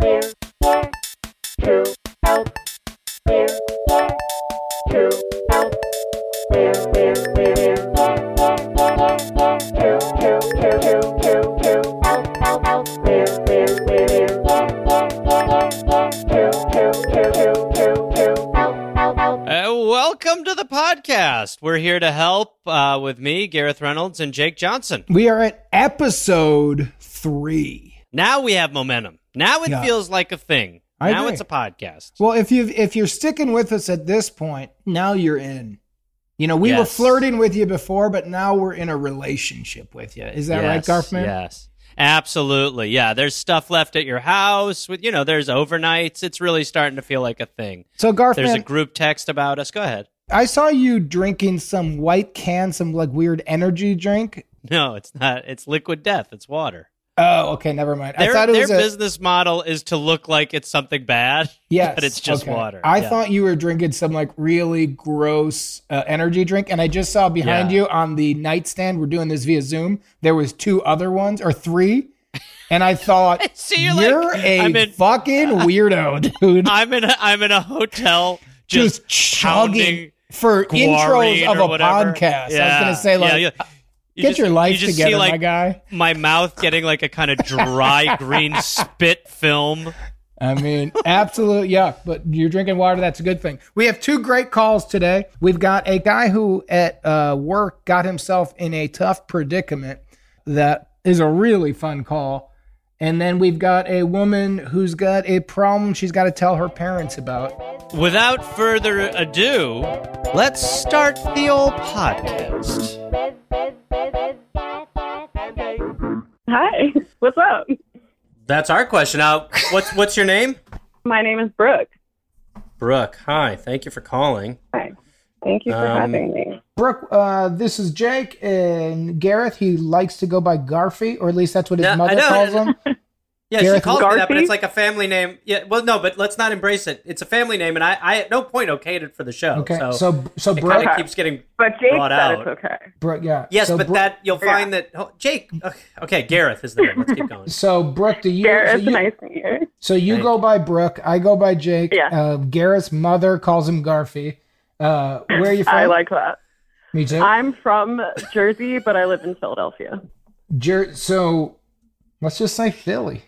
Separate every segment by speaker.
Speaker 1: Uh, welcome to the podcast. We're here to help uh, with me, Gareth Reynolds, and Jake Johnson.
Speaker 2: We are at episode three.
Speaker 1: Now we have momentum. Now it
Speaker 2: Yeah.
Speaker 1: feels like a thing.
Speaker 2: I
Speaker 1: now
Speaker 2: agree.
Speaker 1: it's a podcast.
Speaker 2: Well, if you if you're sticking with us at this point, now you're in. You know, we were flirting with you before, but now we're in a relationship with you. Is that right, Garfman?
Speaker 1: Yes. Absolutely. Yeah. There's stuff left at your house with, you know, there's overnights. It's really starting to feel like a thing.
Speaker 2: So Garfman
Speaker 1: There's a group text about us. Go ahead.
Speaker 2: I saw you drinking some white can, some like weird energy drink.
Speaker 1: No, it's not. It's liquid death. It's water.
Speaker 2: Oh, okay, never mind. I
Speaker 1: Their,
Speaker 2: thought it
Speaker 1: their
Speaker 2: was a
Speaker 1: business model is to look like it's something bad,
Speaker 2: yes,
Speaker 1: but it's just
Speaker 2: okay.
Speaker 1: water.
Speaker 2: I
Speaker 1: Yeah.
Speaker 2: thought you were drinking some like really gross uh, energy drink, and I just saw behind
Speaker 1: Yeah.
Speaker 2: you on the nightstand. We're doing this via Zoom. There was two other ones or three, and I thought
Speaker 1: So you're
Speaker 2: you're
Speaker 1: like,
Speaker 2: a
Speaker 1: I'm in-
Speaker 2: fucking weirdo, dude.
Speaker 1: I'm in a, I'm in a hotel
Speaker 2: just,
Speaker 1: just,
Speaker 2: chugging for intros of a
Speaker 1: whatever.
Speaker 2: podcast. I was gonna say like,
Speaker 1: yeah, yeah. You
Speaker 2: get
Speaker 1: just-
Speaker 2: your
Speaker 1: you
Speaker 2: life
Speaker 1: just
Speaker 2: together,
Speaker 1: see, like,
Speaker 2: my guy.
Speaker 1: My mouth getting like a kind of dry green spit film.
Speaker 2: I mean, absolute yeah, but you're drinking water, that's a good thing. We have two great calls today. We've got a guy who at uh, work got himself in a tough predicament that is a really fun call. And then we've got a woman who's got a problem she's got to tell her parents about.
Speaker 1: Without further ado, let's start the old podcast.
Speaker 3: What's up?
Speaker 1: That's our question. Now, what's what's your name?
Speaker 3: My name is Brooke.
Speaker 1: Brooke. Hi. Thank you for calling.
Speaker 3: Hi. Thank you for
Speaker 1: Um,
Speaker 3: having me.
Speaker 2: Brooke, uh, this is Jake and Gareth. He likes to go by Garfy, or at least that's what his
Speaker 1: Yeah, I
Speaker 2: mother calls him.
Speaker 1: Yeah,
Speaker 2: Gareth
Speaker 1: she calls me that, but it's like a family name. Yeah, well, no, but let's not embrace it. It's a family name, and I, I at no point okayed it for the show.
Speaker 2: Okay,
Speaker 1: so,
Speaker 2: so so
Speaker 1: it
Speaker 2: Brooke,
Speaker 1: kind of keeps getting.
Speaker 3: But Jake
Speaker 1: brought
Speaker 3: said
Speaker 1: out.
Speaker 3: it's okay.
Speaker 2: Brooke, yeah.
Speaker 1: Yes,
Speaker 2: so
Speaker 1: but
Speaker 2: Brooke-
Speaker 1: that you'll find that oh, Jake. Okay, okay, Gareth is the name. Let's keep going.
Speaker 2: So Brooke, do you?
Speaker 3: Garrett,
Speaker 2: so you,
Speaker 3: nice to meet you.
Speaker 2: So you
Speaker 1: Thank
Speaker 2: go by Brooke. I go by Jake.
Speaker 3: Yeah.
Speaker 2: Uh, Garrett's mother calls him Garfy. Uh, where are you from?
Speaker 3: I like that.
Speaker 2: Me too.
Speaker 3: I'm from Jersey, but I live in Philadelphia.
Speaker 2: Jer- so let's just say Philly.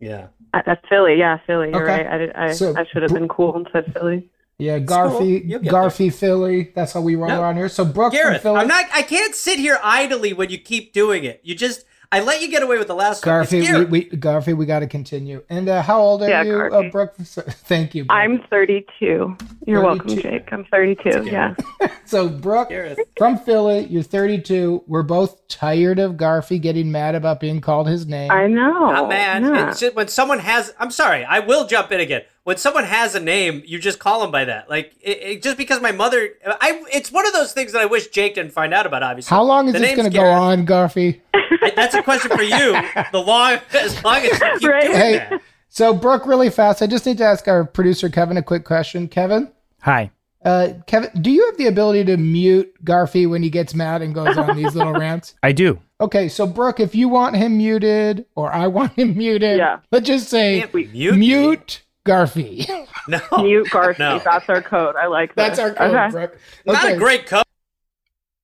Speaker 1: Yeah.
Speaker 3: That's Philly, yeah, Philly. You're
Speaker 2: Okay.
Speaker 3: right. I, I,
Speaker 2: So-
Speaker 3: I should have been cool and said Philly.
Speaker 2: Yeah,
Speaker 1: cool.
Speaker 2: Garfy,
Speaker 1: You'll
Speaker 2: Garfy, Philly. That's how we roll
Speaker 1: No.
Speaker 2: around here. So Brooke from
Speaker 1: Gareth,
Speaker 2: Philly.
Speaker 1: I'm not. I can't sit here idly when you keep doing it. You just. I let you get away with the last one. It's
Speaker 2: Garfy, we, we, Garfy, we got to continue. And uh, how old are
Speaker 3: Yeah,
Speaker 2: you, uh, Brooke? Thank you. Brooke.
Speaker 3: I'm 32. You're welcome, Jake. I'm 32. Yeah.
Speaker 2: so Brooke from Philly. You're 32. We're both tired of Garfy getting mad about being called his name.
Speaker 3: I know.
Speaker 1: Not mad.
Speaker 3: Yeah.
Speaker 1: It's just when someone has. I'm sorry. I will jump in again. When someone has a name, you just call them by that. Like it, it- just because my mother. I. It's one of those things that I wish Jake didn't find out about. Obviously.
Speaker 2: how long is
Speaker 1: The
Speaker 2: this going to go on, Garfy?
Speaker 1: I- that's a question for you. The long, as long as you keep
Speaker 3: Right.
Speaker 1: doing
Speaker 2: Hey,
Speaker 1: that.
Speaker 2: so Brooke, really fast. I just need to ask our producer Kevin a quick question. Kevin,
Speaker 4: Hi.
Speaker 2: uh, Kevin, do you have the ability to mute Garfy when he gets mad and goes on these little rants?
Speaker 4: I do.
Speaker 2: Okay, so Brooke, if you want him muted or I want him muted,
Speaker 3: Yeah.
Speaker 2: let's just say
Speaker 1: Can't we mute?
Speaker 2: mute Garfy.
Speaker 1: No.
Speaker 3: Mute Garfield.
Speaker 1: No.
Speaker 3: That's our code. I like that.
Speaker 2: That's our code,
Speaker 3: Okay.
Speaker 2: Brooke.
Speaker 1: Not a great cover.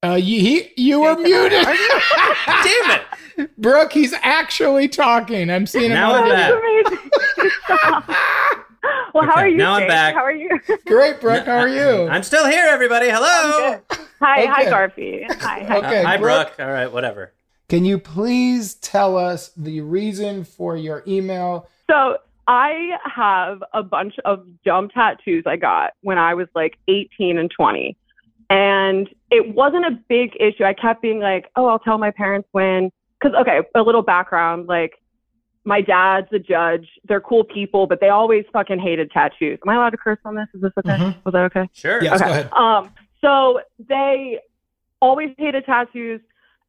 Speaker 2: Uh, you, he, you were muted.
Speaker 1: Damn it.
Speaker 2: Brooke, he's actually talking. I'm seeing him
Speaker 1: Now
Speaker 2: on
Speaker 1: I'm back.
Speaker 3: Amazing. Stop. well, how are you?
Speaker 1: now I'm back.
Speaker 3: How are you?
Speaker 2: Great, Brooke. How are you?
Speaker 1: I'm still here, everybody. Hello.
Speaker 3: Hi, hi,
Speaker 2: Okay.
Speaker 3: Garfy. Hi, hi.
Speaker 2: Okay,
Speaker 1: Hi,
Speaker 2: Brooke.
Speaker 1: Brooke. All right, whatever.
Speaker 2: Can you please tell us the reason for your email?
Speaker 3: So I have a bunch of dumb tattoos I got when I was like 18 and 20. And it wasn't a big issue. I kept being like, oh, I'll tell my parents when. Because, okay, a little background like, My dad's a judge. They're cool people, but they always fucking hated tattoos. Am I allowed to curse on this? Is this okay?
Speaker 2: Mhm.
Speaker 3: Was that okay?
Speaker 1: Sure.
Speaker 2: Yes, go ahead.
Speaker 3: Um, so they always hated tattoos,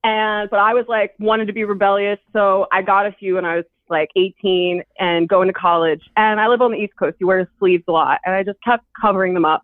Speaker 3: and but I was like wanted to be rebellious, so I got a few when I was like 18 and going to college. And I live on the East Coast. You wear sleeves a lot, and I just kept covering them up.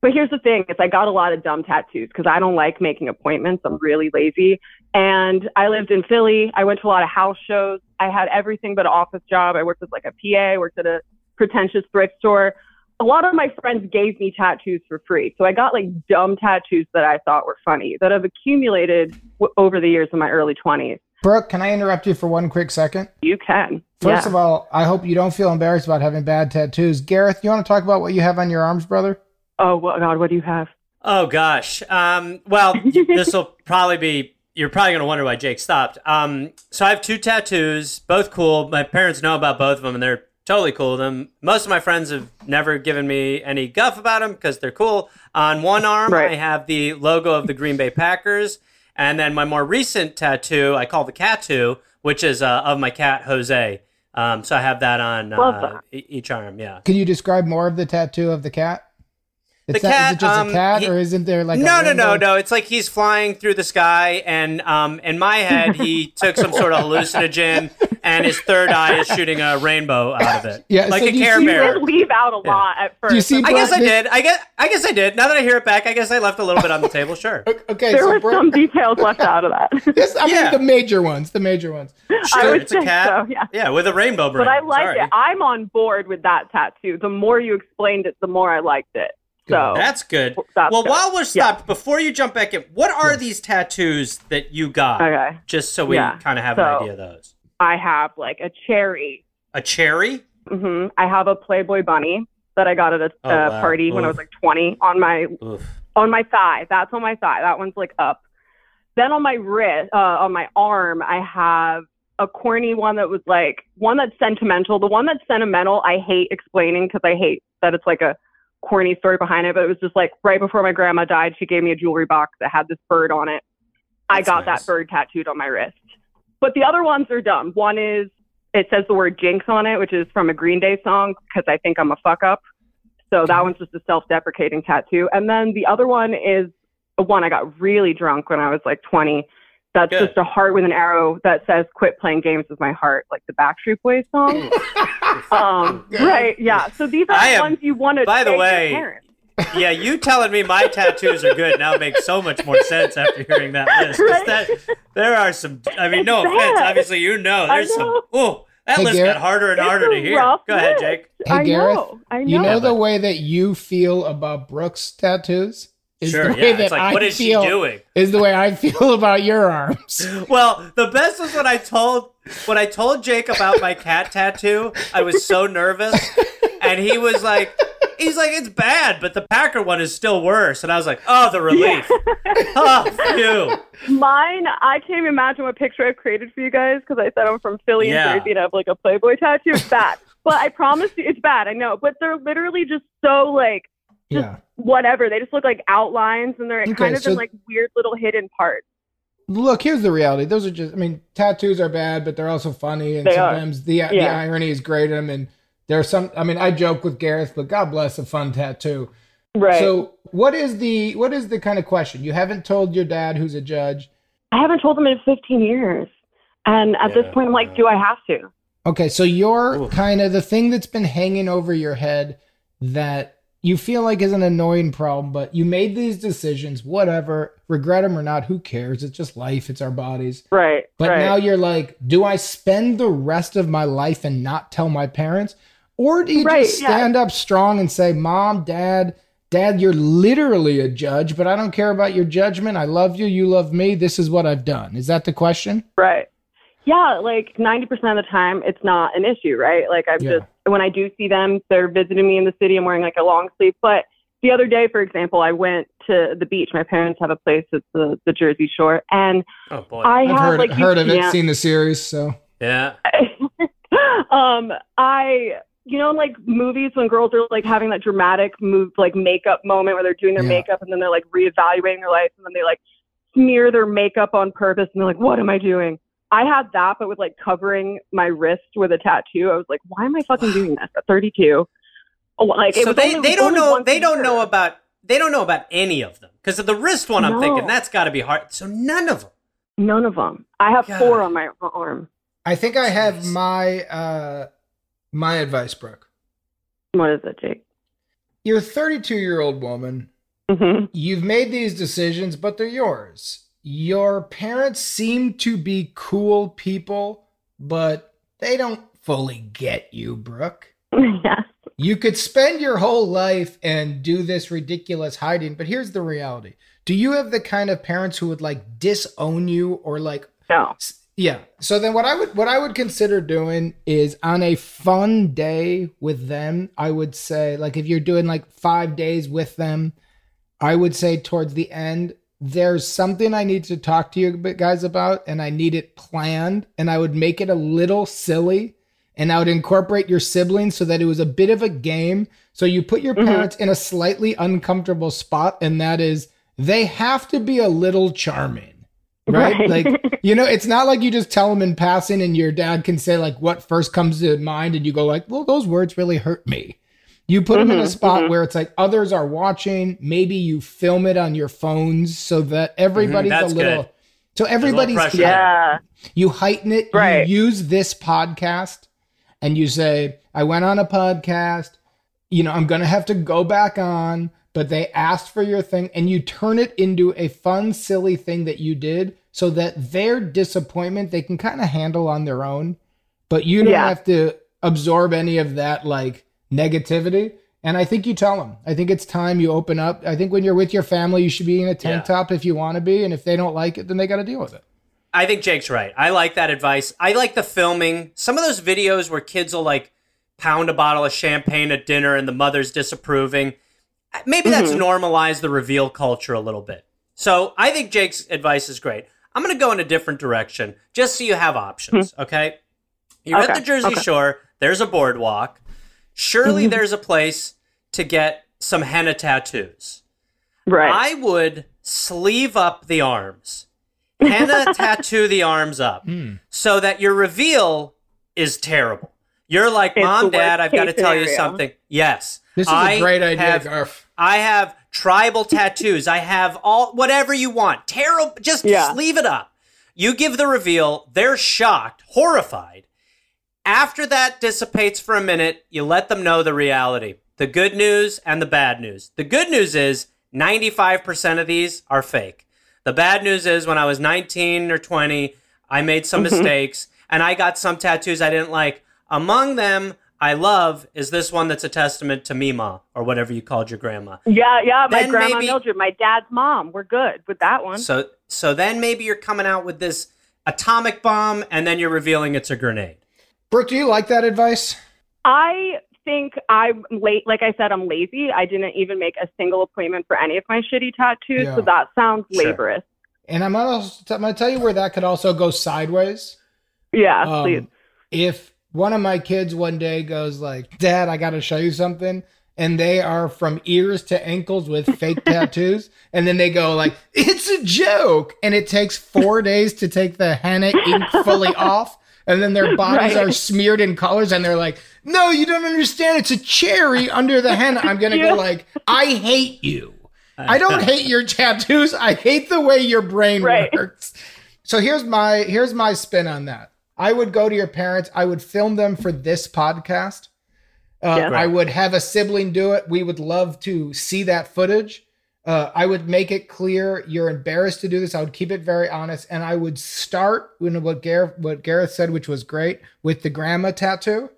Speaker 3: But here's the thing: is I got a lot of dumb tattoos because I don't like making appointments. I'm really lazy, and I lived in Philly. I went to a lot of house shows. I had everything but an office job. I worked as like a PA. Worked at a pretentious thrift store a lot of my friends gave me tattoos for free. So I got like dumb tattoos that I thought were funny that have accumulated w- over the years in my early 20s.
Speaker 2: Brooke, can I interrupt you for one quick second?
Speaker 3: You can.
Speaker 2: First
Speaker 3: yeah.
Speaker 2: of all, I hope you don't feel embarrassed about having bad tattoos. Gareth, you want to talk about what you have on your arms, brother?
Speaker 3: oh, well, God, what do you have?
Speaker 1: Oh gosh. Um, well, this will probably be. You're probably gonna wonder why Jake stopped. Um, so I have two tattoos, both cool. My parents know about both of them, and they're totally cool with them. Most of my friends have never given me any guff about them because they're cool. On one arm,
Speaker 3: Right.
Speaker 1: I have the logo of the Green Bay Packers, and then my more recent tattoo, I call the Cat which is uh, of my cat Jose. Um, so I have that on uh,
Speaker 3: that.
Speaker 1: each arm. Yeah.
Speaker 2: Can you describe more of the tattoo of the cat? It's
Speaker 1: The
Speaker 2: not-
Speaker 1: cat,
Speaker 2: is it just
Speaker 1: um,
Speaker 2: a cat,
Speaker 1: he-
Speaker 2: or isn't there like a
Speaker 1: no, no, no, no. It's like he's flying through the sky, and um, in my head, he took some sort of hallucinogen, and his third eye is shooting a rainbow out of it.
Speaker 2: Yeah,
Speaker 1: like
Speaker 2: so
Speaker 1: a
Speaker 2: do you
Speaker 1: Care
Speaker 2: see
Speaker 1: Bear.
Speaker 3: did leave out a lot at first.
Speaker 2: Do you see
Speaker 1: I guess I did. I guess I guess I did. Now that I hear it back, I guess I left a little bit on the table. Sure.
Speaker 2: Okay,
Speaker 3: there
Speaker 2: so
Speaker 3: were
Speaker 2: Brooke,
Speaker 3: some details left out of that.
Speaker 2: Yes, I mean
Speaker 1: Yeah.
Speaker 2: the major ones, the major ones.
Speaker 3: I
Speaker 1: Sure.
Speaker 3: would
Speaker 1: It's a cat.
Speaker 3: so, yeah.
Speaker 1: Yeah, with a rainbow brain.
Speaker 3: but I like
Speaker 1: Sorry.
Speaker 3: it. I'm on board with that tattoo. The more you explained it, the more I liked it. So
Speaker 1: That's good.
Speaker 3: That's
Speaker 1: well,
Speaker 3: good.
Speaker 1: while we're
Speaker 3: Yeah.
Speaker 1: stopped, before you jump back in, what are these tattoos that you got?
Speaker 3: Okay.
Speaker 1: Just so we
Speaker 3: Yeah.
Speaker 1: kind of have an idea of those.
Speaker 3: I have like a cherry.
Speaker 1: A cherry?
Speaker 3: Mm-hmm. I have a Playboy bunny that I got at a
Speaker 1: Oh,
Speaker 3: uh,
Speaker 1: wow.
Speaker 3: party when I was like 20 on my
Speaker 1: Oof.
Speaker 3: on my thigh. That's on my thigh. That one's like up. Then on my wrist, uh, on my arm, I have a corny one that was like one that's sentimental. The one that's sentimental, I hate explaining because I hate that it's like a corny story behind it. But it was just like right before my grandma died, she gave me a jewelry box that had this bird on it. I got
Speaker 1: nice.
Speaker 3: that bird tattooed on my wrist. But the other ones are dumb. One is it says the word jinx on it, which is from a Green Day song because I think I'm a fuck up. So that one's just a self-deprecating tattoo. And then the other one is one I got really drunk when I was like 20. That's
Speaker 1: Good.
Speaker 3: just a heart with an arrow that says "Quit playing games with my heart," like the Backstreet Boys song. um, right? Yeah. So these are
Speaker 1: I
Speaker 3: the
Speaker 1: am-
Speaker 3: ones you want to.
Speaker 1: by the way, yeah, you telling me my tattoos are good now makes so much more sense after hearing that list.
Speaker 3: Right?
Speaker 1: That, there are some. I mean, no
Speaker 3: It's
Speaker 1: offense. Obviously, you know
Speaker 3: I
Speaker 1: there's some.
Speaker 3: know.
Speaker 1: Oh, that
Speaker 2: Hey,
Speaker 1: list
Speaker 2: Garrett.
Speaker 1: got harder and harder to hear.
Speaker 3: rough
Speaker 1: Go ahead. Jake.
Speaker 2: Hey,
Speaker 3: I
Speaker 2: Gareth,
Speaker 3: know. I know.
Speaker 2: You know
Speaker 1: Yeah,
Speaker 2: the way that you feel about Brooks tattoos is
Speaker 1: Sure.
Speaker 2: the way
Speaker 1: Yeah.
Speaker 2: that
Speaker 1: It's like,
Speaker 2: I
Speaker 1: what is
Speaker 2: feel
Speaker 1: she doing?
Speaker 2: is the way I feel about your arms.
Speaker 1: Well, the best was when I told when I told Jake about my cat tattoo. I was so nervous, and he was like, "He's like, it's bad, but the Packer one is still worse." And I was like, "Oh, the relief! oh, phew!"
Speaker 3: Mine, I can't even imagine what picture I've created for you guys because I said I'm from Philly
Speaker 1: Yeah.
Speaker 3: and Jersey and I have like a Playboy tattoo. It's bad. but I promise you, it's bad. I know. But they're literally just so like
Speaker 2: Yeah.
Speaker 3: Whatever. They just look like outlines and they're
Speaker 2: Okay,
Speaker 3: kind of
Speaker 2: so-
Speaker 3: in like weird little hidden parts.
Speaker 2: Look, here's the reality. Those are just I mean, tattoos are bad, but they're also funny and
Speaker 3: They
Speaker 2: sometimes the the irony is great in them and there's some I mean, I joke with Gareth, but God bless a fun tattoo.
Speaker 3: Right.
Speaker 2: So, what is the what is the kind of question? You haven't told your dad who's a judge.
Speaker 3: I haven't told him in 15 years. And at this point, I'm like, do I have to?
Speaker 2: Okay, so you're
Speaker 1: Oof.
Speaker 2: kind of the thing that's been hanging over your head that you feel like is an annoying problem, but you made these decisions, whatever, regret them or not, who cares? It's just life, it's our bodies.
Speaker 3: Right.
Speaker 2: But
Speaker 3: right.
Speaker 2: now you're like, do I spend the rest of my life and not tell my parents? Or do you
Speaker 3: Right,
Speaker 2: just
Speaker 3: yeah.
Speaker 2: stand up strong and say, Mom, Dad, Dad, you're literally a judge, but I don't care about your judgment. I love you. You love me. This is what I've done. Is that the question?
Speaker 3: Right. Yeah, like 90% of the time, it's not an issue, right? Like, I'm
Speaker 2: Yeah.
Speaker 3: just, when I do see them, they're visiting me in the city. I'm wearing like a long sleeve. But the other day, for example, I went to the beach. My parents have a place at the, the Jersey Shore. And
Speaker 1: Oh boy.
Speaker 3: I
Speaker 2: I've
Speaker 3: have,
Speaker 2: heard,
Speaker 3: like, you
Speaker 2: heard of it,
Speaker 3: can't-
Speaker 2: seen the series. So,
Speaker 1: yeah.
Speaker 3: um, I, you know, in like movies when girls are like having that dramatic move, like makeup moment where they're doing their
Speaker 2: Yeah.
Speaker 3: makeup and then they're like reevaluating their life and then they like smear their makeup on purpose and they're like, what am I doing? I had that, but with like covering my wrist with a tattoo. I was like, why am I fucking doing this at 32? Oh, like, it
Speaker 1: so
Speaker 3: was
Speaker 1: they,
Speaker 3: only-
Speaker 1: they don't know they don't
Speaker 3: year.
Speaker 1: know about they don't know about any of them because of the wrist one. I'm
Speaker 3: No.
Speaker 1: thinking that's got to be hard. So none of them.
Speaker 3: None of them. I have
Speaker 1: God.
Speaker 3: four on my arm.
Speaker 2: I think I have
Speaker 1: Jeez.
Speaker 2: my uh my advice, Brooke.
Speaker 3: What is it, Jake?
Speaker 2: You're a 32 year old woman.
Speaker 3: hmm
Speaker 2: You've made these decisions, but they're yours. Your parents seem to be cool people, but they don't fully get you, Brooke.
Speaker 3: yes.
Speaker 2: You could spend your whole life and do this ridiculous hiding, but here's the reality. Do you have the kind of parents who would like disown you or like
Speaker 3: No.
Speaker 2: yeah. So then what I would what I would consider doing is on a fun day with them, I would say like if you're doing like 5 days with them, I would say towards the end there's something I need to talk to you guys about and I need it planned and I would make it a little silly and I would incorporate your siblings so that it was a bit of a game. So you put your
Speaker 3: Mhm.
Speaker 2: parents in a slightly uncomfortable spot and that is they have to be a little charming. Right?
Speaker 3: Right.
Speaker 2: Like you know, it's not like you just tell them in passing and your dad can say like what first comes to mind and you go like, "Well, those words really hurt me." You put them in a
Speaker 3: Mhm,
Speaker 2: spot
Speaker 3: mhm.
Speaker 2: where it's like others are watching, maybe you film it on your phones so that everybody's
Speaker 1: that's
Speaker 2: a little
Speaker 1: good.
Speaker 2: so everybody's
Speaker 1: pressure.
Speaker 3: Yeah.
Speaker 2: you heighten it.
Speaker 3: Right.
Speaker 2: You use this podcast and you say, I went on a podcast. You know, I'm going to have to go back on, but they asked for your thing. And you turn it into a fun, silly thing that you did so that their disappointment they can kind of handle on their own. But you don't
Speaker 3: Yeah.
Speaker 2: have to absorb any of that like negativity. And I think you tell them. I think it's time you open up. I think when you're with your family, you should be in a tank
Speaker 1: Yeah.
Speaker 2: top if you want to be. And if they don't like it, then they got to deal with it.
Speaker 1: I think Jake's right. I like that advice. I like the filming. Some of those videos where kids will like pound a bottle of champagne at dinner and the mother's disapproving. Maybe that's
Speaker 3: Mhm.
Speaker 1: normalized the reveal culture a little bit. So I think Jake's advice is great. I'm going to go in a different direction just so you have options, okay? You're at the Jersey
Speaker 3: okay.
Speaker 1: Shore, there's a boardwalk. Surely
Speaker 3: Mhm.
Speaker 1: there's a place to get some henna tattoos.
Speaker 3: Right.
Speaker 1: I would sleeve up the arms, henna tattoo the arms up,
Speaker 2: Hmm.
Speaker 1: so that your reveal is terrible. You're like,
Speaker 3: It's
Speaker 1: Mom, Dad, I've got to
Speaker 3: worst-case
Speaker 1: tell you something. Yes.
Speaker 2: This is
Speaker 1: I
Speaker 2: a great idea,
Speaker 1: have-
Speaker 2: Garf.
Speaker 1: I have tribal tattoos. I have all whatever you want. Terrible. Just
Speaker 3: Yeah.
Speaker 1: leave it up. You give the reveal. They're shocked, horrified. After that dissipates for a minute, you let them know the reality, the good news and the bad news. The good news is 95% of these are fake. The bad news is when I was 19 or 20, I made some mm-hmm. mistakes and I got some tattoos I didn't like. Among them, I love is this one that's a testament to Mima or whatever you called your grandma.
Speaker 3: yeah, yeah. My
Speaker 1: Then
Speaker 3: grandma
Speaker 1: maybe-
Speaker 3: Mildred, my dad's mom. We're good with that one.
Speaker 1: So so then maybe you're coming out with this atomic bomb and then you're revealing it's a grenade.
Speaker 2: Brooke, do you like that advice?
Speaker 3: I think I'm late. Like I said, I'm lazy. I didn't even make a single appointment for any of my shitty tattoos.
Speaker 2: Yeah.
Speaker 3: So that sounds
Speaker 1: Sure.
Speaker 3: laborious.
Speaker 2: And I'm gonna, I'm gonna tell you where that could also go sideways.
Speaker 3: Yeah,
Speaker 2: Um,
Speaker 3: please.
Speaker 2: If one of my kids one day goes like, "Dad, I got to show you something," and they are from ears to ankles with fake tattoos, and then they go like, "It's a joke," and it takes four days to take the henna ink fully off. And then their bodies
Speaker 3: Right.
Speaker 2: are smeared in colors, and they're like, "No, you don't understand. It's a cherry under the hen I'm gonna
Speaker 3: Yeah.
Speaker 2: go like, "I hate you. I don't hate your tattoos. I hate the way your brain
Speaker 3: Right.
Speaker 2: works." So here's my here's my spin on that. I would go to your parents. I would film them for this podcast. Uh,
Speaker 3: Yeah.
Speaker 2: I would have a sibling do it. We would love to see that footage. Uh, I would make it clear you're embarrassed to do this. I would keep it very honest, and I would start when what Gareth what Gareth said, which was great, with the grandma tattoo.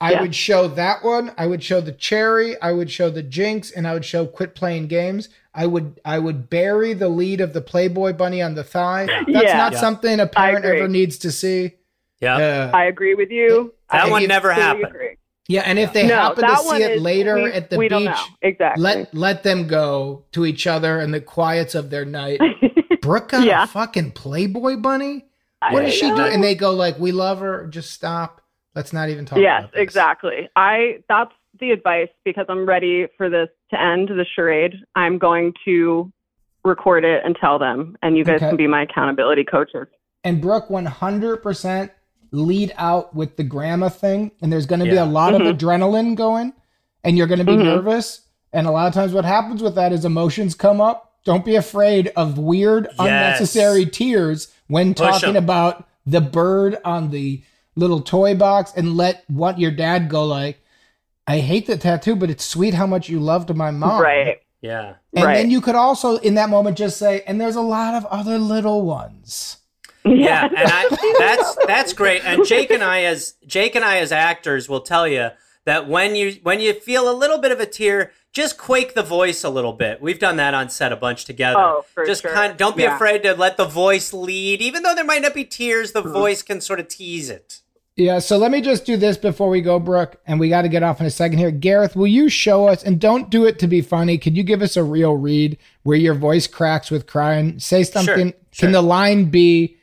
Speaker 2: I
Speaker 3: Yeah.
Speaker 2: would show that one. I would show the cherry. I would show the jinx, and I would show quit playing games. I would I would bury the lead of the Playboy bunny on the thigh. That's
Speaker 3: Yeah.
Speaker 2: not
Speaker 1: Yeah.
Speaker 2: something a parent ever needs to see.
Speaker 1: Yeah.
Speaker 2: Uh,
Speaker 3: I agree with you.
Speaker 1: that
Speaker 3: I
Speaker 1: one never
Speaker 3: fully
Speaker 1: happened.
Speaker 3: agree.
Speaker 2: Yeah, and if they
Speaker 3: no,
Speaker 2: happen to see
Speaker 3: one
Speaker 2: it
Speaker 3: is-
Speaker 2: later
Speaker 3: we-
Speaker 2: at the
Speaker 3: we
Speaker 2: beach,
Speaker 3: don't know. Exactly.
Speaker 2: let let them go to each other in the quiets of their night. Brooke got
Speaker 3: Yeah.
Speaker 2: a fucking Playboy bunny.
Speaker 3: I
Speaker 2: What is she
Speaker 3: know.
Speaker 2: doing? And they go like, "We love her. Just stop. Let's not even talk."
Speaker 3: Yes,
Speaker 2: about this."
Speaker 3: exactly. I that's the advice because I'm ready for this to end the charade. I'm going to record it and tell them, and you guys
Speaker 2: Okay.
Speaker 3: can be my accountability coaches.
Speaker 2: and Brooke 100% lead out with the grandma thing, and there's going to be a lot of adrenaline going, and you're going to be
Speaker 3: Mhm.
Speaker 2: nervous. And a lot of times, what happens with that is emotions come up. Don't be afraid of weird, unnecessary tears when
Speaker 1: Push
Speaker 2: talking
Speaker 1: 'em.
Speaker 2: about the bird on the little toy box, and let what your dad go like. I hate the tattoo, but it's sweet how much you loved my mom.
Speaker 3: Right.
Speaker 1: Yeah.
Speaker 2: And
Speaker 3: Right.
Speaker 2: then you could also, in that moment, just say, and there's a lot of other little ones.
Speaker 1: Yeah, and I, that's that's great. And Jake and I, as Jake and I, as actors, will tell you that when you when you feel a little bit of a tear, just quake the voice a little bit. We've done that on set a bunch together.
Speaker 3: Oh, for
Speaker 1: just
Speaker 3: sure.
Speaker 1: kind of don't be
Speaker 3: Yeah.
Speaker 1: afraid to let the voice lead, even though there might not be tears.
Speaker 3: Mm-hmm.
Speaker 1: The voice can sort of tease it.
Speaker 2: Yeah, so let me just do this before we go, Brooke, and we got to get off in a second here. Gareth, will you show us, and don't do it to be funny, could you give us a real read where your voice cracks with crying? Say something.
Speaker 1: Sure, sure.
Speaker 2: Can the line be,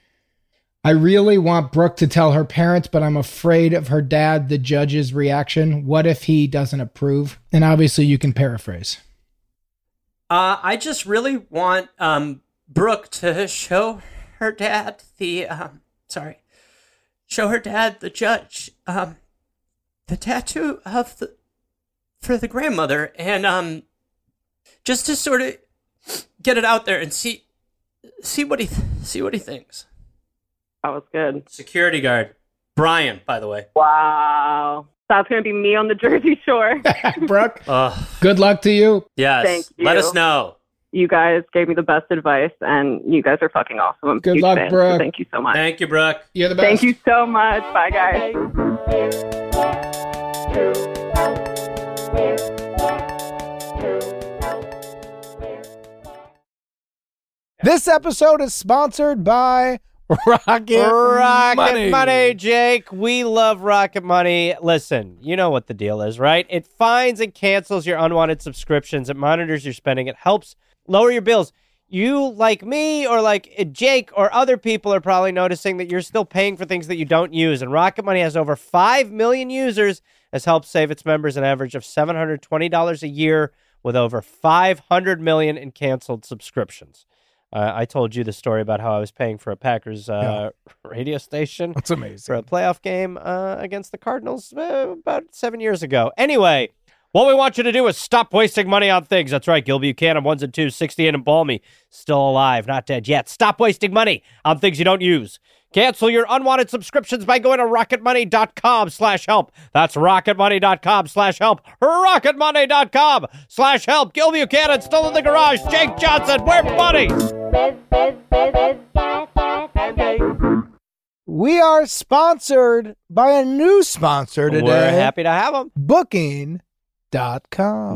Speaker 2: I really want Brooke to tell her parents, but I'm afraid of her dad, the judge's reaction. What if he doesn't approve? And obviously, you can paraphrase.
Speaker 1: Uh, I just really want um, Brooke to show her dad the um, sorry, show her dad the judge um, the tattoo of the for the grandmother, and um, just to sort of get it out there and see see what he th- see what he thinks.
Speaker 3: That was good.
Speaker 1: Security guard Brian, by the way.
Speaker 3: Wow. That's going to be me on the Jersey Shore.
Speaker 2: Brooke,
Speaker 1: Oh
Speaker 2: good luck to you.
Speaker 1: yes,
Speaker 3: Thank you.
Speaker 1: let us know.
Speaker 3: you guys gave me the best advice, and you guys are fucking awesome. I'm
Speaker 2: Good luck,
Speaker 3: fan, so
Speaker 2: Brooke.
Speaker 3: Thank you so much.
Speaker 1: Thank you, Brooke.
Speaker 2: You're the best.
Speaker 3: Thank you so much. Bye, guys.
Speaker 2: This episode is sponsored by Rocket,
Speaker 4: Rocket
Speaker 2: Money.
Speaker 4: money. Jake. We love Rocket Money. Listen, you know what the deal is, right? It finds and cancels your unwanted subscriptions. It monitors your spending. It helps lower your bills. You, like me or like uh, Jake or other people, are probably noticing that you're still paying for things that you don't use. And Rocket Money has over 5 million users, has helped save its members an average of $720 a year with over 500 million in canceled subscriptions. Uh, I told you the story about how I was paying for a Packers uh, radio station
Speaker 2: That's amazing.
Speaker 4: for a playoff game uh, against the Cardinals uh, about seven years ago. Anyway, what we want you to do is stop wasting money on things. That's right, Gil Buchanan, ones and twos, 68 and Balmy, still alive, not dead yet. Stop wasting money on things you don't use. Cancel your unwanted subscriptions by going to rocketmoney.com slash help. That's rocketmoney.com slash help. Rocketmoney.com slash help. Gil Buchanan still in the garage. Jake Johnson, we're buddies.
Speaker 2: We are sponsored by a new sponsor today.
Speaker 4: We're happy to have them.
Speaker 2: Booking.com.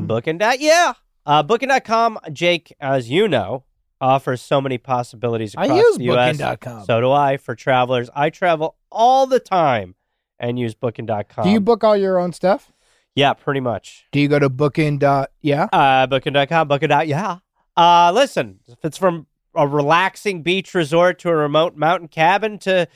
Speaker 4: Booking dot yeah. Uh, Booking.com, Jake, as you know, offers so many possibilities
Speaker 2: I
Speaker 4: across
Speaker 2: use
Speaker 4: the U.S.
Speaker 2: Booking.com.
Speaker 4: So do I for travelers. I travel all the time and use Booking.com.
Speaker 2: Do you book all your own stuff?
Speaker 4: yeah, pretty much.
Speaker 2: Do you go to booking. Dot, yeah?
Speaker 4: Uh, Booking.com, Booking. dot Yeah. Uh, listen, if it's from a relaxing beach resort to a remote mountain cabin to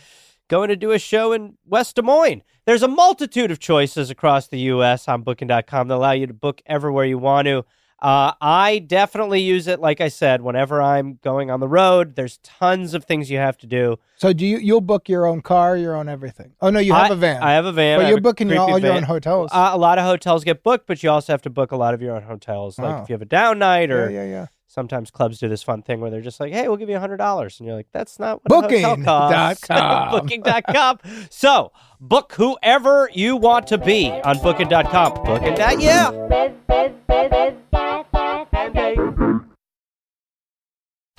Speaker 4: going to do a show in West Des Moines, there's a multitude of choices across the U.S. on Booking.com that allow you to book everywhere you want to. Uh, I definitely use it, like I said, whenever I'm going on the road. There's tons of things you have to do.
Speaker 2: So do you you'll book your own car, your own everything? Oh no, you have
Speaker 4: I-
Speaker 2: a van.
Speaker 4: I have a van.
Speaker 2: but you're booking your,
Speaker 4: creepy
Speaker 2: all your own hotels.
Speaker 4: Uh, a lot of hotels get booked, but you also have to book a lot of your own hotels. Like
Speaker 2: Oh.
Speaker 4: if you have a down night, or
Speaker 2: yeah, yeah.
Speaker 4: sometimes clubs do this fun thing where they're just like, "Hey, we'll give you a hundred dollars," and you're like, "That's not what a hotel costs."
Speaker 2: Booking.com.
Speaker 4: Booking.com. so book whoever you want to be on Booking.com. Booking that, yeah.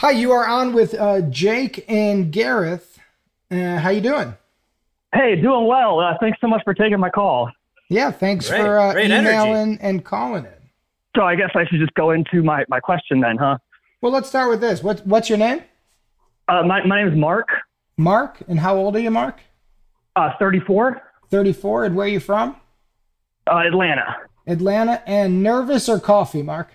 Speaker 2: Hi, you are on with uh, Jake and Gareth. Uh, how you doing?
Speaker 5: Hey, doing well. Uh, thanks so much for taking my call.
Speaker 2: Yeah, thanks
Speaker 1: Great,
Speaker 2: for uh,
Speaker 1: great energy.
Speaker 2: emailing and calling in.
Speaker 5: So I guess I should just go into my, my question then, huh?
Speaker 2: Well, let's start with this. What, what's your name?
Speaker 5: Uh, my, my name is Mark,
Speaker 2: Mark. And how old are you, Mark?
Speaker 5: uh, 34,
Speaker 2: 34. And where are you from?
Speaker 5: uh, Atlanta.
Speaker 2: Atlanta. And nervous or coffee, Mark?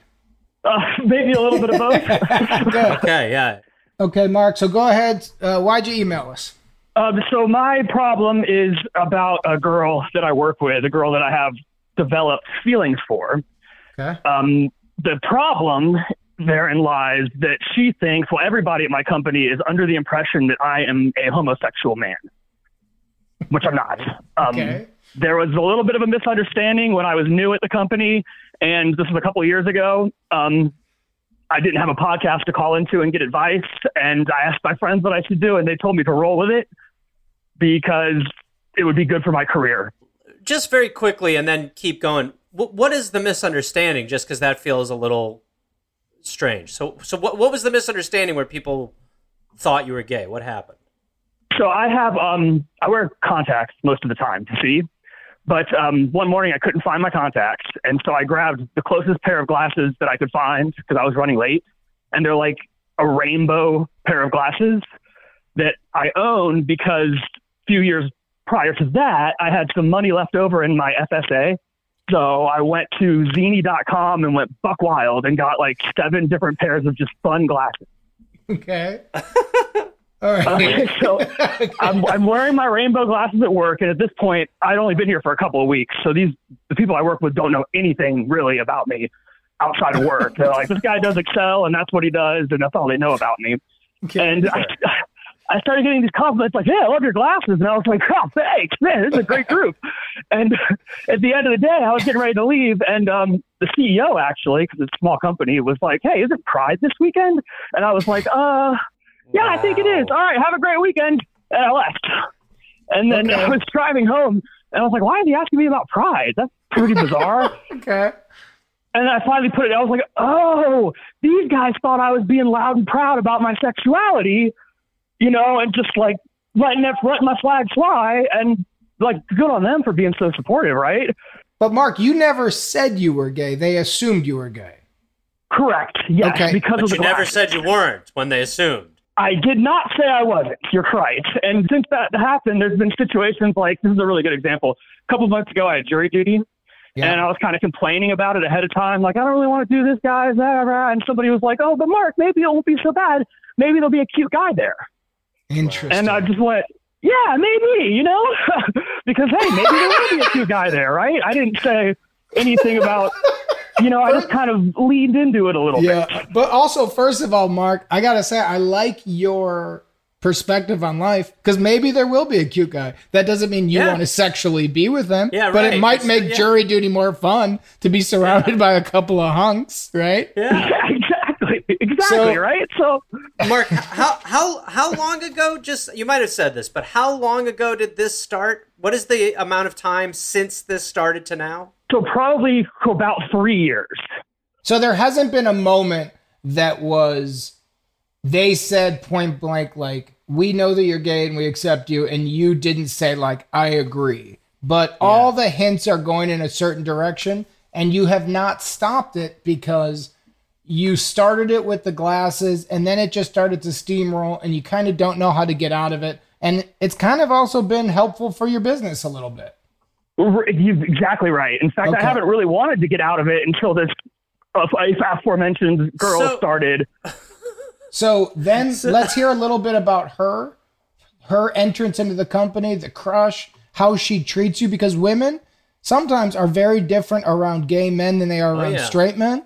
Speaker 5: Uh, maybe a little bit of both.
Speaker 2: Good.
Speaker 1: Okay, yeah.
Speaker 2: Okay, Mark. So go ahead. Uh, why'd you email us?
Speaker 5: um, so my problem is about a girl that I work with, a girl that I have developed feelings for.
Speaker 2: Okay.
Speaker 5: Um, the problem therein lies that she thinks, well, everybody at my company is under the impression that I am a homosexual man, which I'm not. Um,
Speaker 2: Okay.
Speaker 5: There was a little bit of a misunderstanding when I was new at the company, and this was a couple of years ago. Um, I didn't have a podcast to call into and get advice, and I asked my friends what I should do, and they told me to roll with it because it would be good for my career.
Speaker 1: Just very quickly, and then keep going. Wh- what is the misunderstanding? Just because that feels a little strange. So, so what? What was the misunderstanding where people thought you were gay? What happened?
Speaker 5: So I have um I wear contacts most of the time to see, but um one morning I couldn't find my contacts, and so I grabbed the closest pair of glasses that I could find because I was running late, and they're like a rainbow pair of glasses that I own because a few years prior to that I had some money left over in my FSA. So I went to zenni.com and went buck wild and got like seven different pairs of just fun glasses.
Speaker 2: Okay. All right.
Speaker 5: Okay, so I'm, I'm wearing my rainbow glasses at work, and at this point, I'd only been here for a couple of weeks. So these the people I work with don't know anything really about me outside of work. They're like, this guy does Excel, and that's what he does, and that's all they know about me. And I, I started getting these compliments like, "Hey, I love your glasses," and I was like, "Oh, thanks, man, this is a great group." and at the end of the day, I was getting ready to leave, and um, the CEO actually, because it's a small company, was like, "Hey, is it Pride this weekend?" And I was like, "Uh." Yeah, I think it is. All right, have a great weekend. And I left. And then
Speaker 2: Okay.
Speaker 5: I was driving home, and I was like, why is he asking me about pride? That's pretty bizarre.
Speaker 2: okay.
Speaker 5: and I finally put it, I was like, oh, these guys thought I was being loud and proud about my sexuality, you know, and just like letting, that, letting my flag fly. And like, good on them for being so supportive, right?
Speaker 2: But Mark, you never said you were gay. They assumed you were gay.
Speaker 5: Correct. Yes,
Speaker 2: Okay.
Speaker 5: because
Speaker 1: But
Speaker 5: of the
Speaker 1: you never said you weren't when they assumed.
Speaker 5: I did not say I wasn't. You're right. And since that happened, there's been situations like this is a really good example. A couple months ago, I had jury duty,
Speaker 2: Yeah.
Speaker 5: and I was kind of complaining about it ahead of time. Like, I don't really want to do this, guys. And somebody was like, "Oh, but Mark, maybe it won't be so bad. Maybe there'll be a cute guy there."
Speaker 2: Interesting.
Speaker 5: And I just went, "Yeah, maybe." You know, because hey, maybe there will be a cute guy there, right? I didn't say anything about. You know, I just kind of leaned into it a little bit.
Speaker 2: yeah. But also, first of all, Mark, I gotta say, I like your perspective on life because maybe there will be a cute guy. That doesn't mean you
Speaker 1: Yeah.
Speaker 2: want to sexually be with them.
Speaker 1: Yeah,
Speaker 2: But it might
Speaker 1: It's-
Speaker 2: make
Speaker 1: yeah.
Speaker 2: jury duty more fun to be surrounded by a couple of hunks, right?
Speaker 1: Yeah.
Speaker 5: Yeah, exactly, exactly,
Speaker 2: So-
Speaker 5: right? So.
Speaker 1: Mark, how how how long ago? Just you might have said this, but how long ago did this start? What is the amount of time since this started to now?
Speaker 5: So probably for about three years.
Speaker 2: So there hasn't been a moment that was they said point blank like we know that you're gay and we accept you and you didn't say like I agree. But all the hints are going in a certain direction and you have not stopped it because you started it with the glasses and then it just started to steamroll and you kind of don't know how to get out of it and it's kind of also been helpful for your business a little bit.
Speaker 5: R- You're exactly right. In fact,
Speaker 2: Okay.
Speaker 5: I haven't really wanted to get out of it until this uh, aforementioned girl
Speaker 1: So-
Speaker 5: started.
Speaker 2: So then let's hear a little bit about her, her entrance into the company, the crush, how she treats you, because women sometimes are very different around gay men than they are around
Speaker 1: yeah.
Speaker 2: straight men.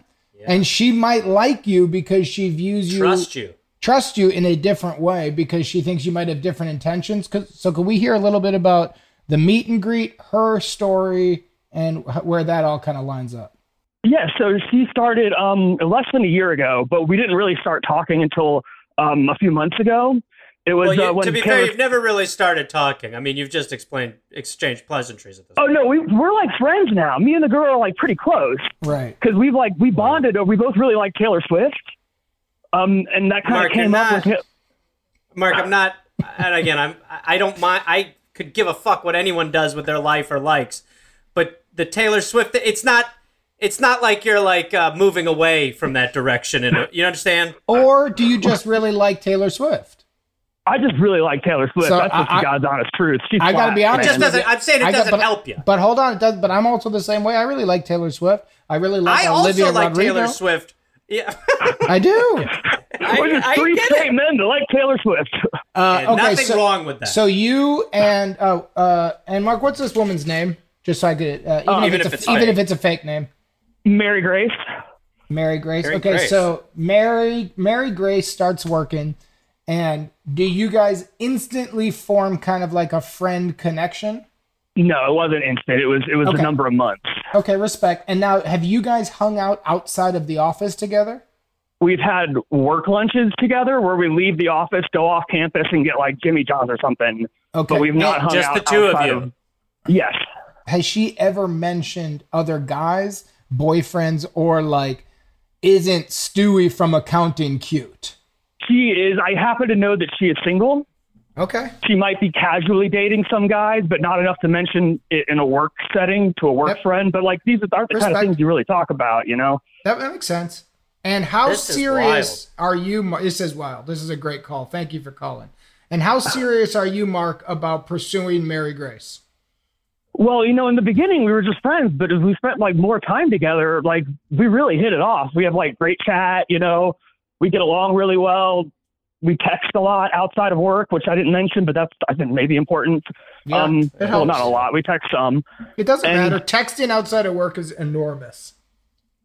Speaker 2: And she might like you because she views you
Speaker 1: Trust you.
Speaker 2: trust you in a different way because she thinks you might have different intentions. 'Cause- So can we hear a little bit about the meet and greet, her story, and where that all kind of lines up?
Speaker 5: Yeah, so she started um, less than a year ago, but we didn't really start talking until um, a few months ago. It was
Speaker 1: Well, you,
Speaker 5: uh, when
Speaker 1: to be
Speaker 5: Taylor-
Speaker 1: fair, you've never really started talking. I mean, you've just explained exchanged pleasantries at this.
Speaker 5: Oh
Speaker 1: point.
Speaker 5: no, we we're like friends now. Me and the girl are like pretty close
Speaker 2: Right.
Speaker 5: because we've like we bonded. Over, we both really like Taylor Swift. Um, and that kind
Speaker 1: Mark,
Speaker 5: of came up
Speaker 1: not-
Speaker 5: with him.
Speaker 1: Mark, I'm not. And again, I'm. I don't mind. I could give a fuck what anyone does with their life or likes, but the Taylor Swift. It's not. It's not like you're like uh, moving away from that direction, and you understand.
Speaker 2: Or do you just really like Taylor Swift?
Speaker 5: I just really like Taylor Swift.
Speaker 2: So
Speaker 5: That's just
Speaker 2: I-
Speaker 5: God's honest truth. She's
Speaker 2: I gotta be honest.
Speaker 1: It just doesn't. I'm saying it
Speaker 2: I got-
Speaker 1: doesn't
Speaker 2: but-
Speaker 1: help you.
Speaker 2: But hold on, it does. But I'm also the same way. I really like Taylor Swift. I really like
Speaker 1: I
Speaker 2: Olivia
Speaker 1: also like
Speaker 2: Rodrigo.
Speaker 1: Taylor Swift. Yeah,
Speaker 2: I do.
Speaker 1: I,
Speaker 5: We're just
Speaker 1: I
Speaker 5: three
Speaker 1: get
Speaker 5: straight
Speaker 1: it.
Speaker 5: men that like Taylor Swift.
Speaker 2: Uh, okay,
Speaker 1: nothing
Speaker 2: so,
Speaker 1: wrong with that.
Speaker 2: So you and uh, uh, and Mark, what's this woman's name? Just so I could, uh, even, if,
Speaker 1: even
Speaker 2: it's
Speaker 1: if
Speaker 2: a, even
Speaker 1: fake.
Speaker 2: if it's a fake name.
Speaker 5: Mary Grace.
Speaker 2: Mary Grace.
Speaker 1: Mary
Speaker 2: okay,
Speaker 1: Grace.
Speaker 2: so Mary Mary Grace starts working, and do you guys instantly form kind of like a friend connection?
Speaker 5: No, it wasn't instant. It was it was
Speaker 2: Okay.
Speaker 5: a number of months.
Speaker 2: Okay, respect. And now, have you guys hung out outside of the office together?
Speaker 5: We've had work lunches together where we leave the office, go off campus, and get like Jimmy John's or something.
Speaker 2: Okay,
Speaker 5: But we've not
Speaker 2: And
Speaker 5: hung
Speaker 1: Just
Speaker 5: out
Speaker 1: the two of
Speaker 5: outside
Speaker 1: you.
Speaker 5: yes.
Speaker 2: Has she ever mentioned other guys, boyfriends, or like, isn't Stewie from accounting cute?
Speaker 5: She is. I happen to know that she is single.
Speaker 2: Okay.
Speaker 5: She might be casually dating some guys, but not enough to mention it in a work setting to a work
Speaker 2: Yep.
Speaker 5: friend. But like these aren't the kind of things you really talk about, you know.
Speaker 2: That, that makes sense. And how
Speaker 1: This
Speaker 2: serious are you? Mar- This is wild. This is a great call. Thank you for calling. And how serious are you, Mark, about pursuing Mary Grace?
Speaker 5: Well, you know, in the beginning we were just friends, but as we spent like more time together, like we really hit it off. We have like great chat, you know, we get along really well. We text a lot outside of work, which I didn't mention, but that's I think maybe important.
Speaker 2: Yeah,
Speaker 5: um,
Speaker 2: it
Speaker 5: well, not a lot. We text some.
Speaker 2: It doesn't
Speaker 5: And-
Speaker 2: matter. Texting outside of work is enormous.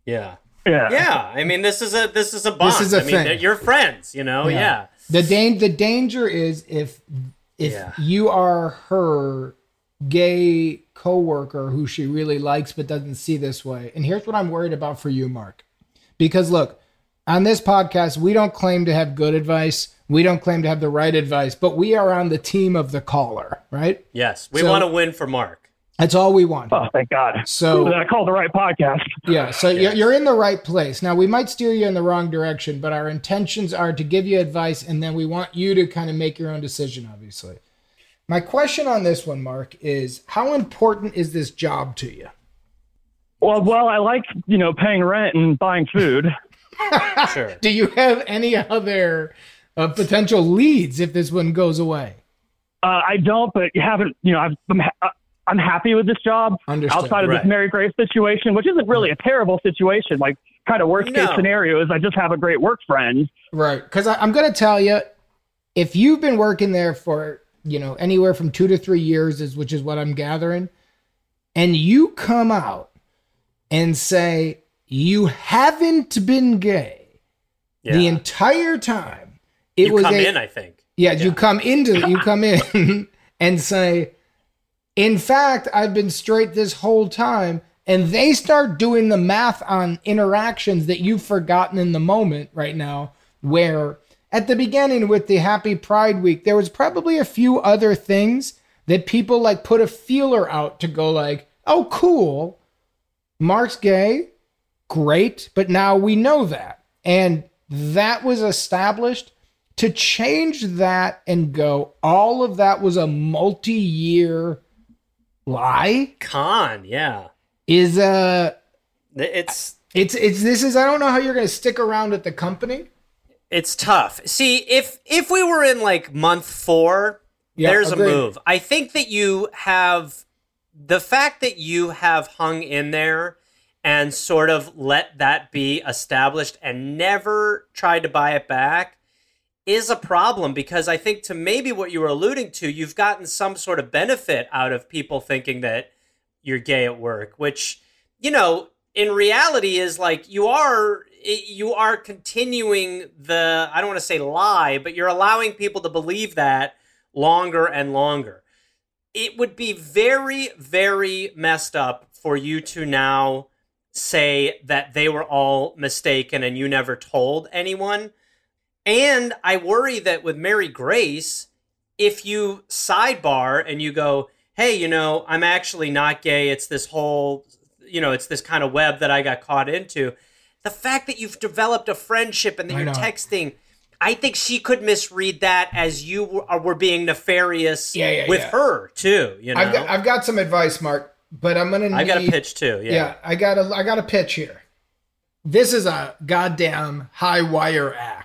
Speaker 1: Yeah.
Speaker 5: Yeah.
Speaker 1: Yeah. I mean, this is a this is a bond.
Speaker 2: This is a
Speaker 1: I mean,
Speaker 2: thing.
Speaker 1: they're- you're friends. You know. Yeah.
Speaker 2: The dan- the danger is if if
Speaker 1: Yeah.
Speaker 2: you are her gay coworker who she really likes but doesn't see this way. And here's what I'm worried about for you, Mark. Because look, on this podcast, we don't claim to have good advice. We don't claim to have the right advice, but we are on the team of the caller, right?
Speaker 1: Yes. We
Speaker 2: So-
Speaker 1: want to win for Mark.
Speaker 2: That's all we want.
Speaker 5: Oh, thank God.
Speaker 2: So
Speaker 5: I called the right podcast.
Speaker 2: Yeah, so you're, you're in the right place. Now, we might steer you in the wrong direction, but our intentions are to give you advice, and then we want you to kind of make your own decision, obviously. My question on this one, Mark, is how important is this job to you?
Speaker 5: Well, well, I like you know paying rent and buying food.
Speaker 1: Sure.
Speaker 2: Do you have any other uh, potential leads if this one goes away?
Speaker 5: Uh, I don't, but you haven't. You know, I've, I'm happy with this job
Speaker 2: Understood.
Speaker 5: outside of
Speaker 1: Right.
Speaker 5: this Mary Grace situation, which isn't really a terrible situation. Like, kind of worst case scenario is I just have a great work friend.
Speaker 2: Right. Because I'm going to tell you, if you've been working there for, you know, anywhere from two to three years, is which is what I'm gathering, and you come out and say you haven't been gay
Speaker 1: Yeah.
Speaker 2: the entire time, it
Speaker 1: you
Speaker 2: was
Speaker 1: come
Speaker 2: a,
Speaker 1: in, I think.
Speaker 2: yeah, you come into you come in and say, in fact, I've been straight this whole time. And they start doing the math on interactions that you've forgotten in the moment right now, where at the beginning with the Happy Pride Week, there was probably a few other things that people like put a feeler out to go like, oh, cool. Mark's gay. Great. But now we know that. And that was established to change that and go, all of that was a multi year lie
Speaker 1: Con. Yeah.
Speaker 2: is uh
Speaker 1: It's
Speaker 2: it's it's this is I don't know how you're gonna stick around at the company.
Speaker 1: it's tough. See, if if we were in like month four,
Speaker 2: Yeah,
Speaker 1: there's
Speaker 2: agreed.
Speaker 1: a move. I think that you have the fact that you have hung in there and sort of let that be established and never tried to buy it back is a problem because I think to maybe what you were alluding to, you've gotten some sort of benefit out of people thinking that you're gay at work, which, you know, in reality is like you are you are continuing the I don't want to say lie, but you're allowing people to believe that longer and longer. It would be very very messed up for you to now say that they were all mistaken and you never told anyone. And I worry that with Mary Grace, if you sidebar and you go, hey, you know, I'm actually not gay, it's this whole, you know, it's this kind of web that I got caught into. The fact that you've developed a friendship and that
Speaker 2: I
Speaker 1: you're
Speaker 2: know.
Speaker 1: texting, I think she could misread that as you were, were being nefarious
Speaker 2: Yeah, yeah,
Speaker 1: with
Speaker 2: yeah.
Speaker 1: her too. You know,
Speaker 2: I've got I've got some advice, Mark, but I'm gonna need
Speaker 1: I got a pitch too. Yeah.
Speaker 2: Yeah, I got a I got a pitch here. This is a goddamn high wire act.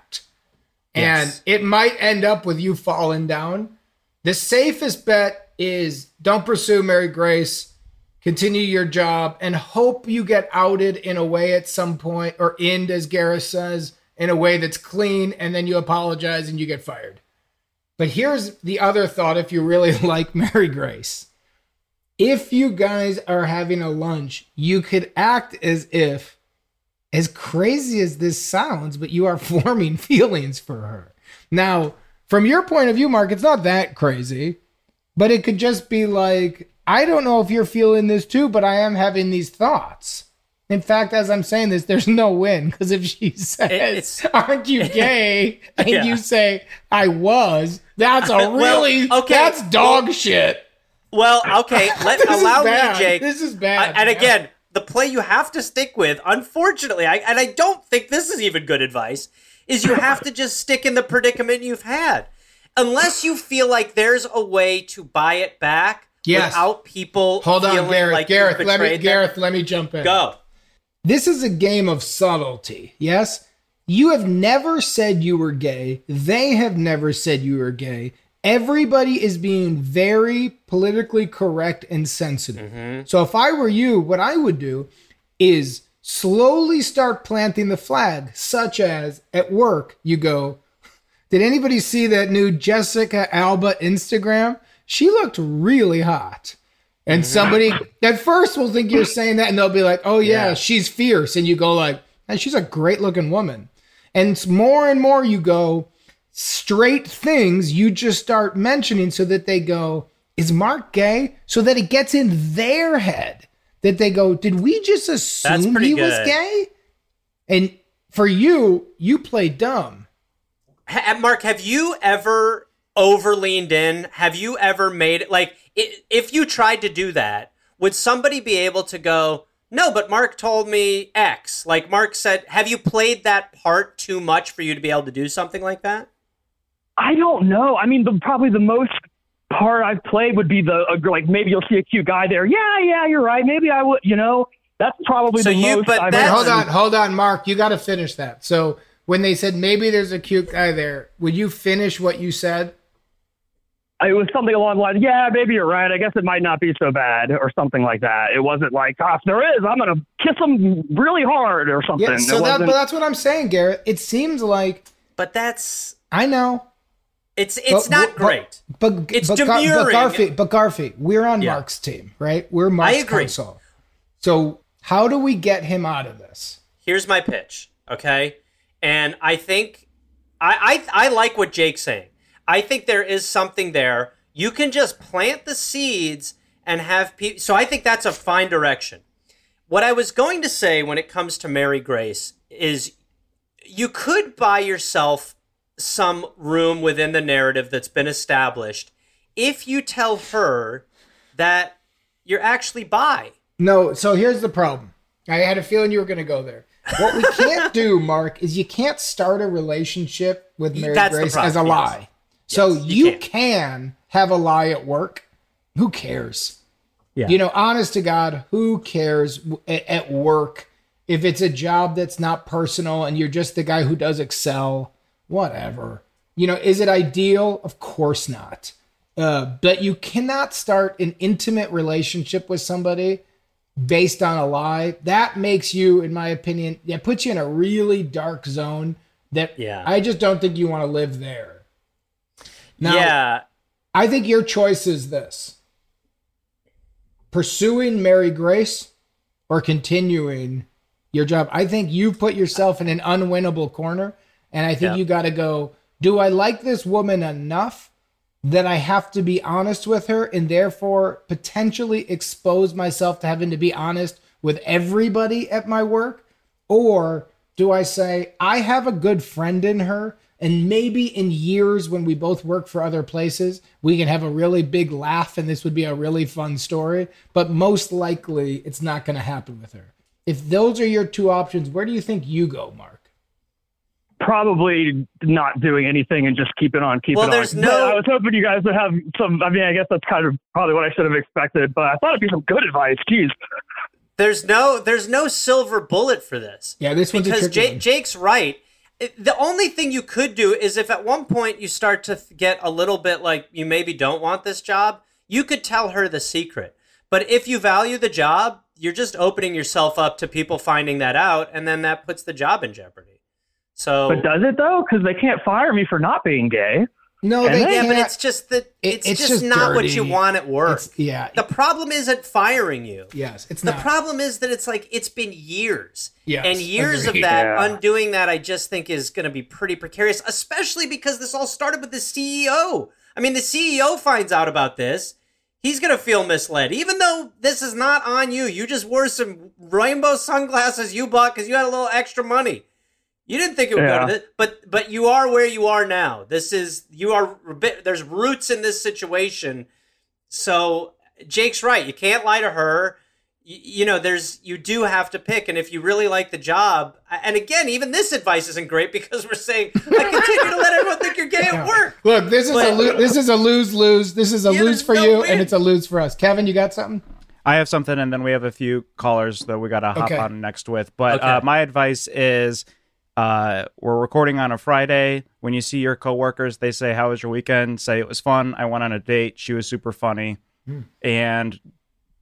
Speaker 2: And
Speaker 1: Yes.
Speaker 2: it might end up with you falling down. The safest bet is don't pursue Mary Grace, continue your job, and hope you get outed in a way at some point, or end, as Gareth says, in a way that's clean, and then you apologize and you get fired. But here's the other thought if you really like Mary Grace. If you guys are having a lunch, you could act as if as crazy as this sounds, but you are forming feelings for her. Now, from your point of view, Mark, it's not that crazy, but it could just be like, I don't know if you're feeling this too, but I am having these thoughts. In fact, as I'm saying this, there's no win because if she says, "Aren't you gay?" and
Speaker 1: Yeah.
Speaker 2: you say, "I was," that's a
Speaker 1: Well,
Speaker 2: really
Speaker 1: okay,
Speaker 2: That's dog shit.
Speaker 1: Well, okay, let allow me. Jake.
Speaker 2: This is bad,
Speaker 1: I- and again, the play you have to stick with, unfortunately, I, and I don't think this is even good advice, is you have to just stick in the predicament you've had. Unless you feel like there's a way to buy it back
Speaker 2: Yes.
Speaker 1: without people
Speaker 2: Hold on, Gareth.
Speaker 1: like
Speaker 2: Gareth, let me
Speaker 1: them.
Speaker 2: Gareth, let me jump in.
Speaker 1: Go.
Speaker 2: This is a game of subtlety. Yes? You have never said you were gay. They have never said you were gay. Everybody is being very politically correct and sensitive. Mm-hmm. So if I were you, what I would do is slowly start planting the flag, such as at work, you go, Did anybody see that new Jessica Alba Instagram? She looked really hot. And mm-hmm. somebody at first will think you're saying that, and they'll be like, "Oh yeah,
Speaker 1: Yeah.
Speaker 2: she's fierce," and you go like, and "She's a great looking woman." And more and more you go straight things you just start mentioning, so that they go, "Is Mark gay?" So that it gets in their head that they go, "Did we just assume he was gay?" And for you, you play dumb.
Speaker 1: Ha- Mark, have you ever over leaned in? Have you ever made it like i if you tried to do that, would somebody be able to go, "No, but Mark told me X." Like Mark said, have you played that part too much for you to be able to do something like that?
Speaker 5: I don't know. I mean, the, probably the most part I've played would be the uh, like maybe you'll see a cute guy there. Yeah, yeah, you're right. Maybe I would. You know, that's probably
Speaker 1: So
Speaker 5: the
Speaker 1: you-
Speaker 5: most.
Speaker 1: but
Speaker 5: I've
Speaker 1: that's-
Speaker 2: Hold on, hold on, Mark. You got to finish that. So when they said maybe there's a cute guy there, would you finish what you said?
Speaker 5: It was something along the lines. Yeah, maybe you're right. I guess it might not be so bad, or something like that. It wasn't like, oh, if there is, I'm gonna kiss him really hard, or something.
Speaker 2: Yeah. So that, but that's what I'm saying, Garrett. It seems like
Speaker 1: But that's
Speaker 2: I know.
Speaker 1: It's it's
Speaker 2: but-
Speaker 1: not
Speaker 2: but-
Speaker 1: great.
Speaker 2: But
Speaker 1: It's
Speaker 2: but, Gar- but
Speaker 1: demurring.
Speaker 2: Garfi, but Garfi, we're on
Speaker 1: Yeah.
Speaker 2: Mark's team, right? We're Mark's
Speaker 1: agree.
Speaker 2: counsel. So how do we get him out of this?
Speaker 1: Here's my pitch, okay? And I think I I, I like what Jake's saying. I think there is something there. You can just plant the seeds and have people. So I think that's a fine direction. What I was going to say when it comes to Mary Grace is you could buy yourself some room within the narrative that's been established if you tell her that you're actually bi.
Speaker 2: No, so here's the problem. I had a feeling you were going to go there. What we can't do, Mark, is you can't start a relationship with Mary
Speaker 1: That's
Speaker 2: Grace as a
Speaker 1: problem, yes.
Speaker 2: lie. So
Speaker 1: Yes, you
Speaker 2: you
Speaker 1: can't.
Speaker 2: can have a lie at work. Who cares?
Speaker 4: Yeah.
Speaker 2: You know, honest to God, who cares w- a- at work if it's a job that's not personal and you're just the guy who does Excel? Whatever. You know, is it ideal? Of course not. Uh, but you cannot start an intimate relationship with somebody based on a lie. That makes you, in my opinion, that puts you in a really dark zone that
Speaker 1: Yeah.
Speaker 2: I just don't think you want to live there. Now,
Speaker 1: yeah.
Speaker 2: I think your choice is this pursuing Mary Grace or continuing your job. I think you put yourself in an unwinnable corner. And I think
Speaker 1: Yeah.
Speaker 2: you got to go, do I like this woman enough that I have to be honest with her and therefore potentially expose myself to having to be honest with everybody at my work? Or do I say, I have a good friend in her, and maybe in years when we both work for other places, we can have a really big laugh and this would be a really fun story, but most likely it's not going to happen with her. If those are your two options, where do you think you go, Mark?
Speaker 5: Probably not doing anything and just keeping on keeping
Speaker 1: Well,
Speaker 5: on.
Speaker 1: there's
Speaker 5: But
Speaker 1: no-
Speaker 5: I was hoping you guys would have some. I mean, I guess that's kind of probably what I should have expected, but I thought it'd be some good advice. Jeez.
Speaker 1: There's no there's no silver bullet for this.
Speaker 2: Yeah, this one's a
Speaker 1: because
Speaker 2: tricky
Speaker 1: Jake,
Speaker 2: one.
Speaker 1: Jake's right. It- the only thing you could do is if at one point you start to get a little bit like you maybe don't want this job, you could tell her the secret. But if you value the job, you're just opening yourself up to people finding that out, and then that puts the job in jeopardy. So
Speaker 5: But does it though? Because they can't fire me for not being gay.
Speaker 2: No,
Speaker 5: Can
Speaker 2: they
Speaker 5: they?
Speaker 1: Yeah, but it's just that it's,
Speaker 2: it's
Speaker 1: just,
Speaker 2: just
Speaker 1: not what you want at work.
Speaker 2: It's- yeah.
Speaker 1: The problem isn't firing you.
Speaker 2: yes, it's
Speaker 1: The
Speaker 2: not.
Speaker 1: problem is that it's like it's been years.
Speaker 2: Yes,
Speaker 1: and years
Speaker 2: agreed.
Speaker 1: of that
Speaker 5: Yeah.
Speaker 1: undoing that I just think is going to be pretty precarious, especially because this all started with the CEO. I mean, the CEO finds out about this. He's going to feel misled, even though this is not on you. You just wore some rainbow sunglasses you bought because you had a little extra money. You didn't think it would
Speaker 5: Yeah.
Speaker 1: go to this, but but you are where you are now. This is you are there's roots in this situation. So Jake's right. You can't lie to her. You, you know, there's you do have to pick, and if you really like the job, and again, even this advice isn't great because we're saying I continue to let everyone think you're gay at work.
Speaker 2: Look, this is a lo- this is a lose lose. This is a
Speaker 1: Yeah,
Speaker 2: lose for
Speaker 1: no
Speaker 2: you,
Speaker 1: win.
Speaker 2: and it's a lose for us. Kevin, you got something?
Speaker 6: I have something, and then we have a few callers that we got to hop
Speaker 2: Okay.
Speaker 6: on next with. But
Speaker 1: Okay.
Speaker 6: uh, my advice is uh, we're recording on a Friday. When you see your coworkers, they say, How was your weekend? Say, It was fun. I went on a date. She was super funny.
Speaker 2: Hmm.
Speaker 6: And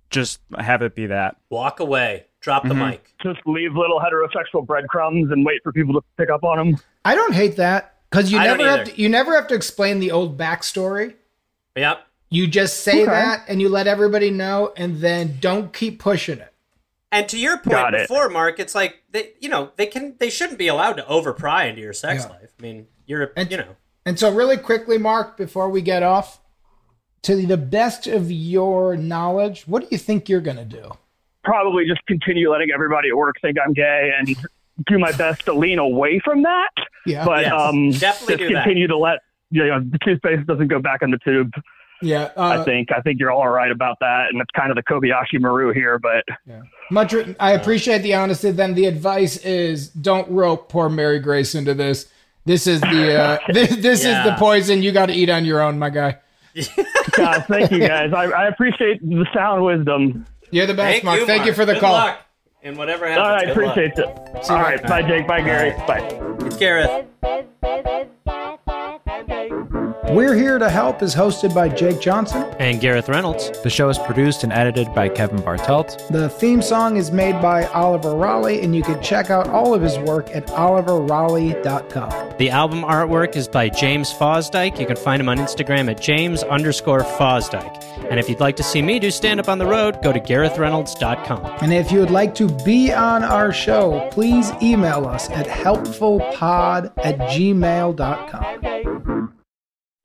Speaker 6: just have it be that.
Speaker 1: Walk away. Drop the
Speaker 6: Mhm.
Speaker 1: mic.
Speaker 5: Just leave little heterosexual breadcrumbs and wait for people to pick up on them.
Speaker 2: I don't hate that because you
Speaker 1: I
Speaker 2: never have to, you never have to explain the old backstory.
Speaker 1: Yep.
Speaker 2: You just say
Speaker 5: Okay.
Speaker 2: that and you let everybody know, and then don't keep pushing it.
Speaker 1: And to your point
Speaker 5: Got it.
Speaker 1: before, Mark, it's like they, you know, they can, they shouldn't be allowed to over pry into your sex
Speaker 2: Yeah.
Speaker 1: life. I mean, you're,
Speaker 2: And-
Speaker 1: you know,
Speaker 2: And so, really quickly, Mark, before we get off, to the best of your knowledge, what do you think you're going to do?
Speaker 5: Probably just continue letting everybody at work think I'm gay and do my best to lean away from that.
Speaker 2: Yeah.
Speaker 5: But
Speaker 1: Yes,
Speaker 5: um,
Speaker 1: definitely
Speaker 5: just
Speaker 1: do that.
Speaker 5: continue to let you know the toothpaste doesn't go back in the tube.
Speaker 2: Yeah.
Speaker 5: I
Speaker 2: Uh,
Speaker 5: think I think you're all right about that, and it's kind of the Kobayashi Maru here. But yeah.
Speaker 2: much. I appreciate the honesty. Then the advice is don't rope poor Mary Grace into this. This is the uh, this, this is the poison you got to eat on your own, my guy.
Speaker 5: guys, thank you guys. I, I appreciate the sound wisdom.
Speaker 2: You're the best,
Speaker 1: thank
Speaker 2: Mark.
Speaker 1: you,
Speaker 2: Thank you for the
Speaker 1: Good
Speaker 2: call.
Speaker 1: luck. And whatever happens,
Speaker 5: All right,
Speaker 1: good luck.
Speaker 5: appreciate it. All right, bye, Jake. Bye, Gary. Bye.
Speaker 1: It's Gareth.
Speaker 2: We're Here to Help is hosted by Jake Johnson.
Speaker 1: And Gareth Reynolds.
Speaker 6: The show is produced and edited by Kevin Bartelt.
Speaker 2: The theme song is made by Oliver Raleigh, and you can check out all of his work at oliverraleigh.com.
Speaker 1: The album artwork is by James Fosdyke. You can find him on Instagram at James underscore Fosdyke. And if you'd like to see me do stand up on the road, go to GarethReynolds.com.
Speaker 2: And if you would like to be on our show, please email us at helpfulpod at gmail.com.